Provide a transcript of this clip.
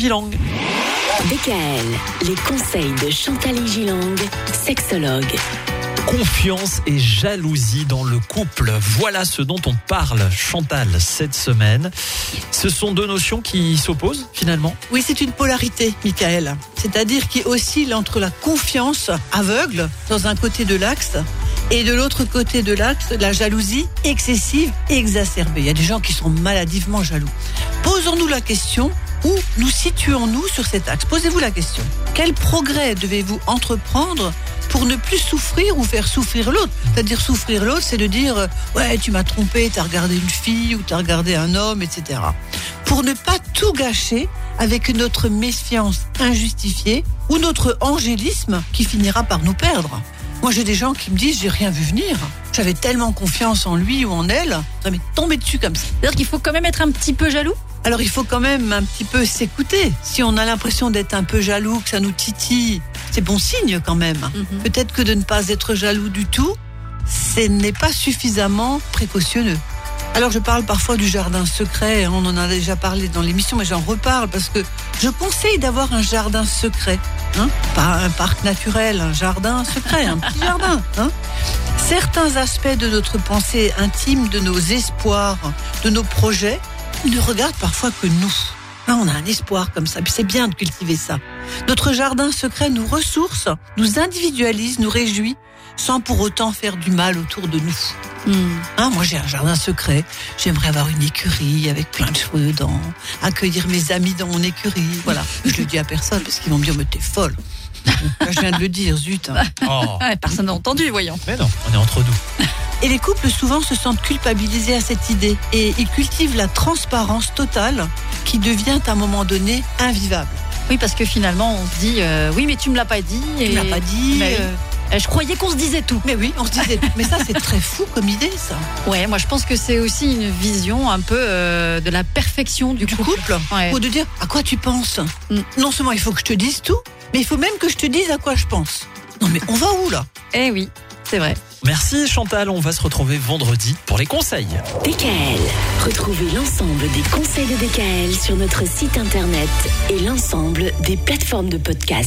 Gilang. DKL, les conseils de Chantal Gilang, sexologue. Confiance et jalousie dans le couple. Voilà ce dont on parle, Chantal, cette semaine. Ce sont deux notions qui s'opposent finalement Oui, c'est une polarité, Michael. C'est-à-dire qui oscille entre la confiance aveugle dans un côté de l'axe et de l'autre côté de l'axe, la jalousie excessive et exacerbée. Il y a des gens qui sont maladivement jaloux. Posons-nous la question, où nous situons-nous sur cet axe? Posez-vous la question. Quel progrès devez-vous entreprendre pour ne plus souffrir ou faire souffrir l'autre? C'est-à-dire souffrir l'autre, c'est de dire euh, ouais tu m'as trompé, t'as regardé une fille ou t'as regardé un homme, etc. Pour ne pas tout gâcher avec notre méfiance injustifiée ou notre angélisme qui finira par nous perdre. Moi, j'ai des gens qui me disent, j'ai rien vu venir. J'avais tellement confiance en lui ou en elle, ça m'est tombé dessus comme ça. C'est-à-dire qu'il faut quand même être un petit peu jaloux? Alors il faut quand même un petit peu s'écouter. Si on a l'impression d'être un peu jaloux, que ça nous titille, c'est bon signe quand même. Mhm. Peut-être que de ne pas être jaloux du tout, ce n'est pas suffisamment précautionneux. Alors je parle parfois du jardin secret, on en a déjà parlé dans l'émission, mais j'en reparle parce que je conseille d'avoir un jardin secret. Hein pas un parc naturel, un jardin secret, un petit jardin. Hein Certains aspects de notre pensée intime, de nos espoirs, de nos projets, ne regardent parfois que nous. Hein, on a un espoir comme ça, puis c'est bien de cultiver ça. Notre jardin secret nous ressource, nous individualise, nous réjouit, sans pour autant faire du mal autour de nous. Hein, moi, j'ai un jardin secret. J'aimerais avoir une écurie avec plein de cheveux dedans, accueillir mes amis dans mon écurie. Voilà. Je le dis à personne parce qu'ils vont me dire, mais t'es folle. Je viens de le dire, zut. hein. Oh, Personne n'a entendu, voyons. mais non, on est entre nous. Et les couples souvent se sentent culpabilisés à cette idée et ils cultivent la transparence totale qui devient à un moment donné invivable. Oui, parce que finalement, on se dit, euh, oui, mais tu me l'as pas dit. Tu et- ne l'as pas dit. Euh, je croyais qu'on se disait tout. mais oui, on se disait. mais ça, c'est très fou comme idée, ça. Ouais, moi je pense que c'est aussi une vision un peu euh, de la perfection du, Du couple. couple. Ouais. Ou de dire à quoi tu penses? Mm. Non seulement il faut que je te dise tout, mais il faut même que je te dise à quoi je pense. Non, mais on va où là? Eh oui, c'est vrai. Merci Chantal, on va se retrouver vendredi pour les conseils. DKL, retrouvez l'ensemble des conseils de DKL sur notre site internet et l'ensemble des plateformes de podcast.